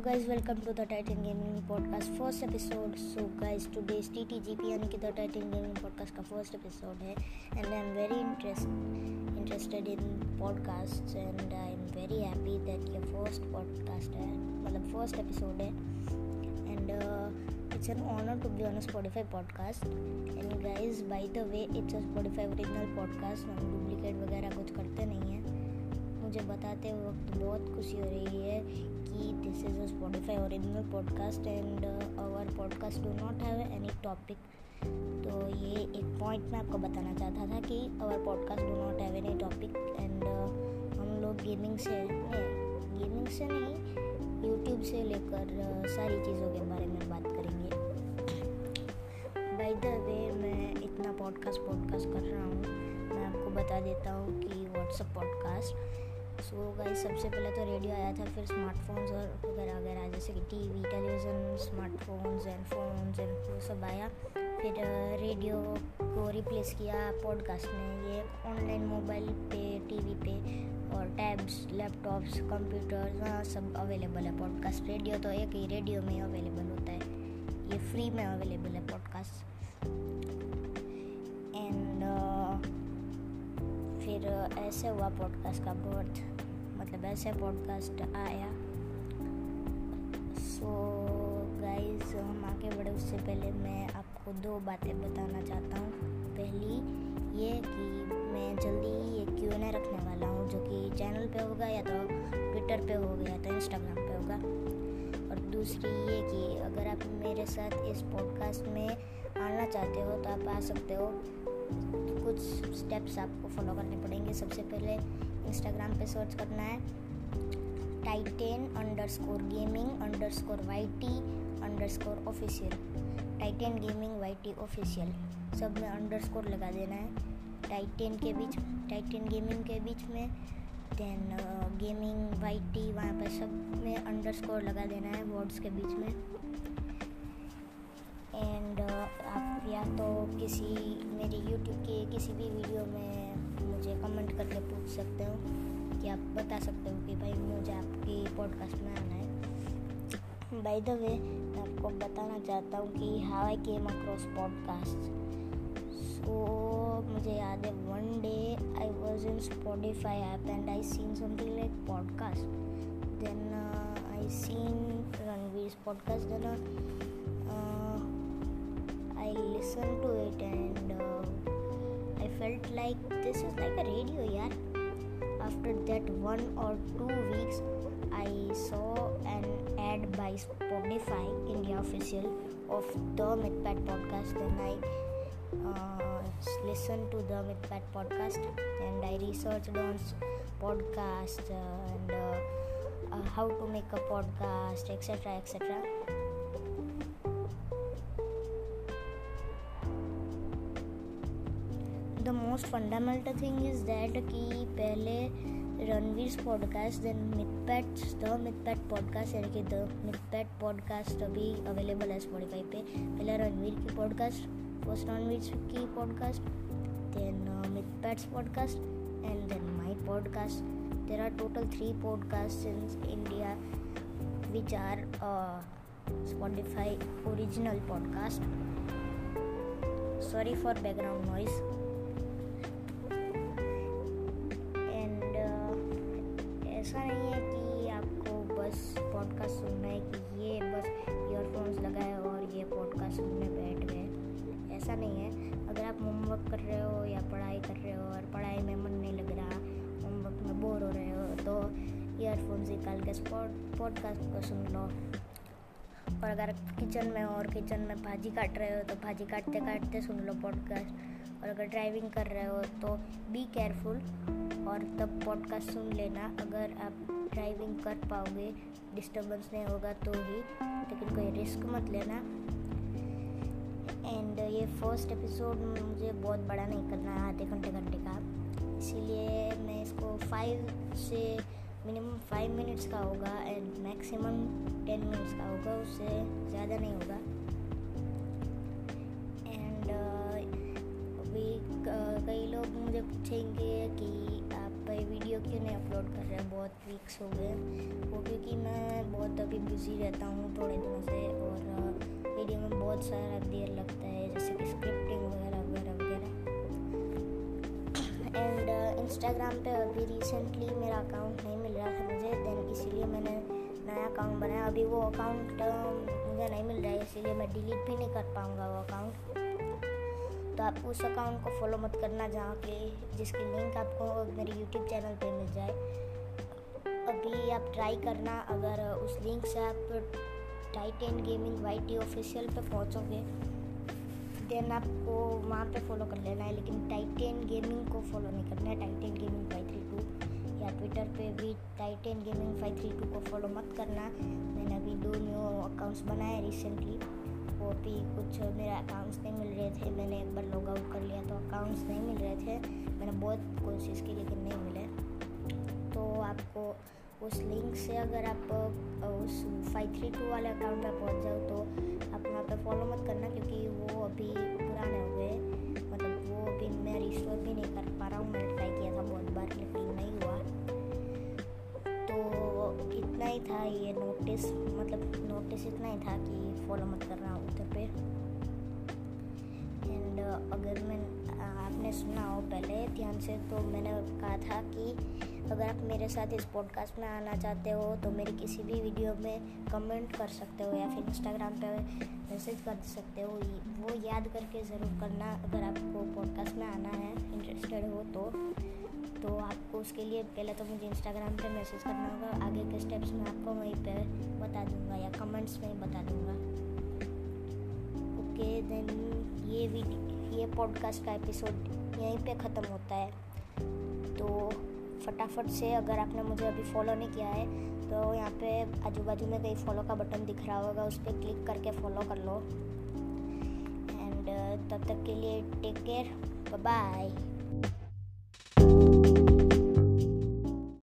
Hello guys welcome to the Titan gaming podcast first episode so guys today T T G P यानी कि the Titan gaming podcast का first episode है and I am very interest interested in podcast and I am very happy that ये first podcast है मतलब first episode है. And it's an honour to be on a Spotify podcast and guys by the way it's a Spotify original podcast हम duplicate वगैरह कुछ करते नहीं हैं। मुझे बताते वक्त बहुत खुशी हो रही है original podcast and our podcast do not have any topic तो ये एक पॉइंट मैं आपको बताना चाहता था कि our podcast do not have any topic and हम लोग गेमिंग से गेमिंग से नहीं यूट्यूब से लेकर uh, सारी चीज़ों के बारे में बात करेंगे। बाय द वे मैं इतना पॉडकास्ट पॉडकास्ट कर रहा हूँ। मैं आपको बता देता हूँ कि व्हाट्सअप पॉडकास्ट सो गाइस सबसे पहले तो रेडियो आया था, फिर स्मार्टफोन्स और वगैरह वगैरह, जैसे कि TV television smartphones and phones and वो सब आया। फिर रेडियो को रिप्लेस किया पॉडकास्ट ने। ये ऑनलाइन मोबाइल पे टीवी पे और टैब्स लैपटॉप्स कंप्यूटर्स वहाँ सब अवेलेबल है पॉडकास्ट रेडियो तो एक ही रेडियो में अवेलेबल होता है। ये फ्री में अवेलेबल है पॉडकास्ट एंड फिर ऐसे हुआ पॉडकास्ट का बर्थ मतलब ऐसे पॉडकास्ट आया। सो गाइस हम आगे बढ़े। उससे पहले मैं आपको दो बातें बताना चाहता हूँ। पहली, ये कि मैं जल्दी एक क्यू एन रखने वाला हूँ, जो कि चैनल पे होगा या तो ट्विटर पे होगा या तो इंस्टाग्राम पे होगा। और दूसरी, ये कि अगर आप मेरे साथ इस पॉडकास्ट में आना चाहते हो तो आप आ सकते हो। कुछ स्टेप्स आपको फॉलो करने पड़ेंगे। सबसे पहले इंस्टाग्राम पे सर्च करना है Titan underscore gaming underscore Y T underscore official Titan gaming Y T official सब में अंडर स्कोर लगा देना है। टाइटेन के बीच टाइटेन गेमिंग के बीच में देन गेमिंग वाई टी वहाँ पर सब में अंडर स्कोर लगा देना है। वर्ड्स के बीच में। या तो किसी मेरे यूट्यूब के किसी भी वीडियो में मुझे कमेंट करके पूछ सकते हो कि आप बता सकते हो कि भाई मुझे आपकी पॉडकास्ट में आना है। बाय द वे मैं आपको बताना चाहता हूँ कि how I came across podcast सो मुझे याद है one day I was in Spotify app and I seen something like podcast then I seen Ranveer podcast then I listened to it and uh, I felt like this is like a radio, yeah. After that one or two weeks, I saw an ad by Spotify India official of the MidPad podcast. Then I uh, listened to the MidPad podcast and I researched on podcast uh, and uh, uh, how to make a podcast, etc. etc. The most fundamental thing is that कि पहले Ranveer podcast then Mythpat the Mythpat podcast यानी कि the Mythpat podcast अभी available है Spotify पे। पहले रणवीर की podcast first Ranveer की podcast then Mythpat's podcast and then my podcast there are total three podcast in India which are Spotify original podcast sorry for background noise. ऐसा नहीं है कि आपको बस पॉडकास्ट सुनना है कि ये बस ईयरफोन्स लगाए और ये पॉडकास्ट सुनने बैठ गए। ऐसा नहीं है। अगर आप होमवर्क कर रहे हो या पढ़ाई कर रहे हो और पढ़ाई में मन नहीं लग रहा होमवर्क में बोर हो रहे हो तो ईयरफोन्स निकाल के पॉडकास्ट को सुन लो। और अगर किचन में और किचन में भाजी काट रहे हो तो भाजी काटते काटते सुन लो पॉडकास्ट और अगर ड्राइविंग कर रहे हो तो बी केयरफुल और तब पॉडकास्ट सुन लेना। अगर आप ड्राइविंग कर पाओगे डिस्टर्बेंस नहीं होगा तो ही, लेकिन कोई रिस्क मत लेना। एंड ये फ़र्स्ट एपिसोड मुझे बहुत बड़ा नहीं करना है, आधे घंटे घंटे का। इसीलिए मैं इसको फाइव से मिनिमम फाइव मिनट्स का होगा एंड मैक्सिमम टेन मिनट्स का होगा, उससे ज़्यादा नहीं होगा। कई लोग मुझे पूछेंगे कि आप भाई वीडियो क्यों नहीं अपलोड कर रहे? हैं बहुत वीक्स हो गए। वो क्योंकि मैं बहुत अभी बिज़ी रहता हूँ थोड़े दिनों से और वीडियो में बहुत सारा देर लगता है, जैसे कि स्क्रिप्टिंग वगैरह वगैरह वगैरह। एंड इंस्टाग्राम पे अभी रिसेंटली मेरा अकाउंट नहीं मिल रहा था मुझे देन इसीलिए मैंने नया अकाउंट बनाया। अभी वो अकाउंट मुझे नहीं मिल रहा है, इसीलिए मैं डिलीट भी नहीं कर पाऊँगा वो अकाउंट तो आप उस अकाउंट को फॉलो मत करना जहाँ के जिसकी लिंक आपको मेरे यूट्यूब चैनल पे मिल जाए। अभी आप ट्राई करना, अगर उस लिंक से आप Titan gaming Y T official पर पहुँचोगे देन आपको वहाँ पे फॉलो कर लेना है। लेकिन टाइटेन गेमिंग को फॉलो नहीं करना है। Titan gaming five three two या ट्विटर पे भी Titan gaming five three two को फॉलो मत करना। मैंने अभी दो न्यू अकाउंट्स बनाए रिसेंटली भी कुछ मेरे अकाउंट्स नहीं मिल रहे थे। मैंने एक बार लॉग आउट कर लिया तो अकाउंट्स नहीं मिल रहे थे। मैंने बहुत कोशिश की लेकिन नहीं मिले। तो आपको उस लिंक से अगर आप, उस फाइव थ्री टू वाले अकाउंट पर पहुँच जाओ तो आप वहाँ पर फॉलो मत करना क्योंकि वो अभी पुराने हो गए। मतलब वो अभी मैं रिस्टोर भी नहीं कर पा रहा हूँ। मैंने ट्राई किया था बहुत बार लेकिन नहीं हुआ। तो इतना ही था ये नोटिस नोटिस इतना ही था कि फॉलो मत करना उधर पे। एंड uh, अगर मैं आपने सुना हो पहले ध्यान से तो मैंने कहा था कि अगर आप मेरे साथ इस पॉडकास्ट में आना चाहते हो तो मेरी किसी भी वीडियो में कमेंट कर सकते हो या फिर इंस्टाग्राम पे मैसेज कर सकते हो। वो याद करके ज़रूर करना अगर आपको पॉडकास्ट में आना है इंटरेस्टेड हो तो। तो आपको उसके लिए पहले तो मुझे इंस्टाग्राम पे मैसेज करना होगा। आगे के स्टेप्स में आपको वहीं पे बता दूँगा या कमेंट्स में बता दूँगा ओके देन ये वीडियो ये पॉडकास्ट का एपिसोड यहीं पे ख़त्म होता है। तो फटाफट से अगर आपने मुझे अभी फॉलो नहीं किया है तो यहाँ पे आजू बाजू में कहीं फॉलो का बटन दिख रहा होगा, उस पर क्लिक करके फॉलो कर लो। एंड तब तक के लिए टेक केयर बाय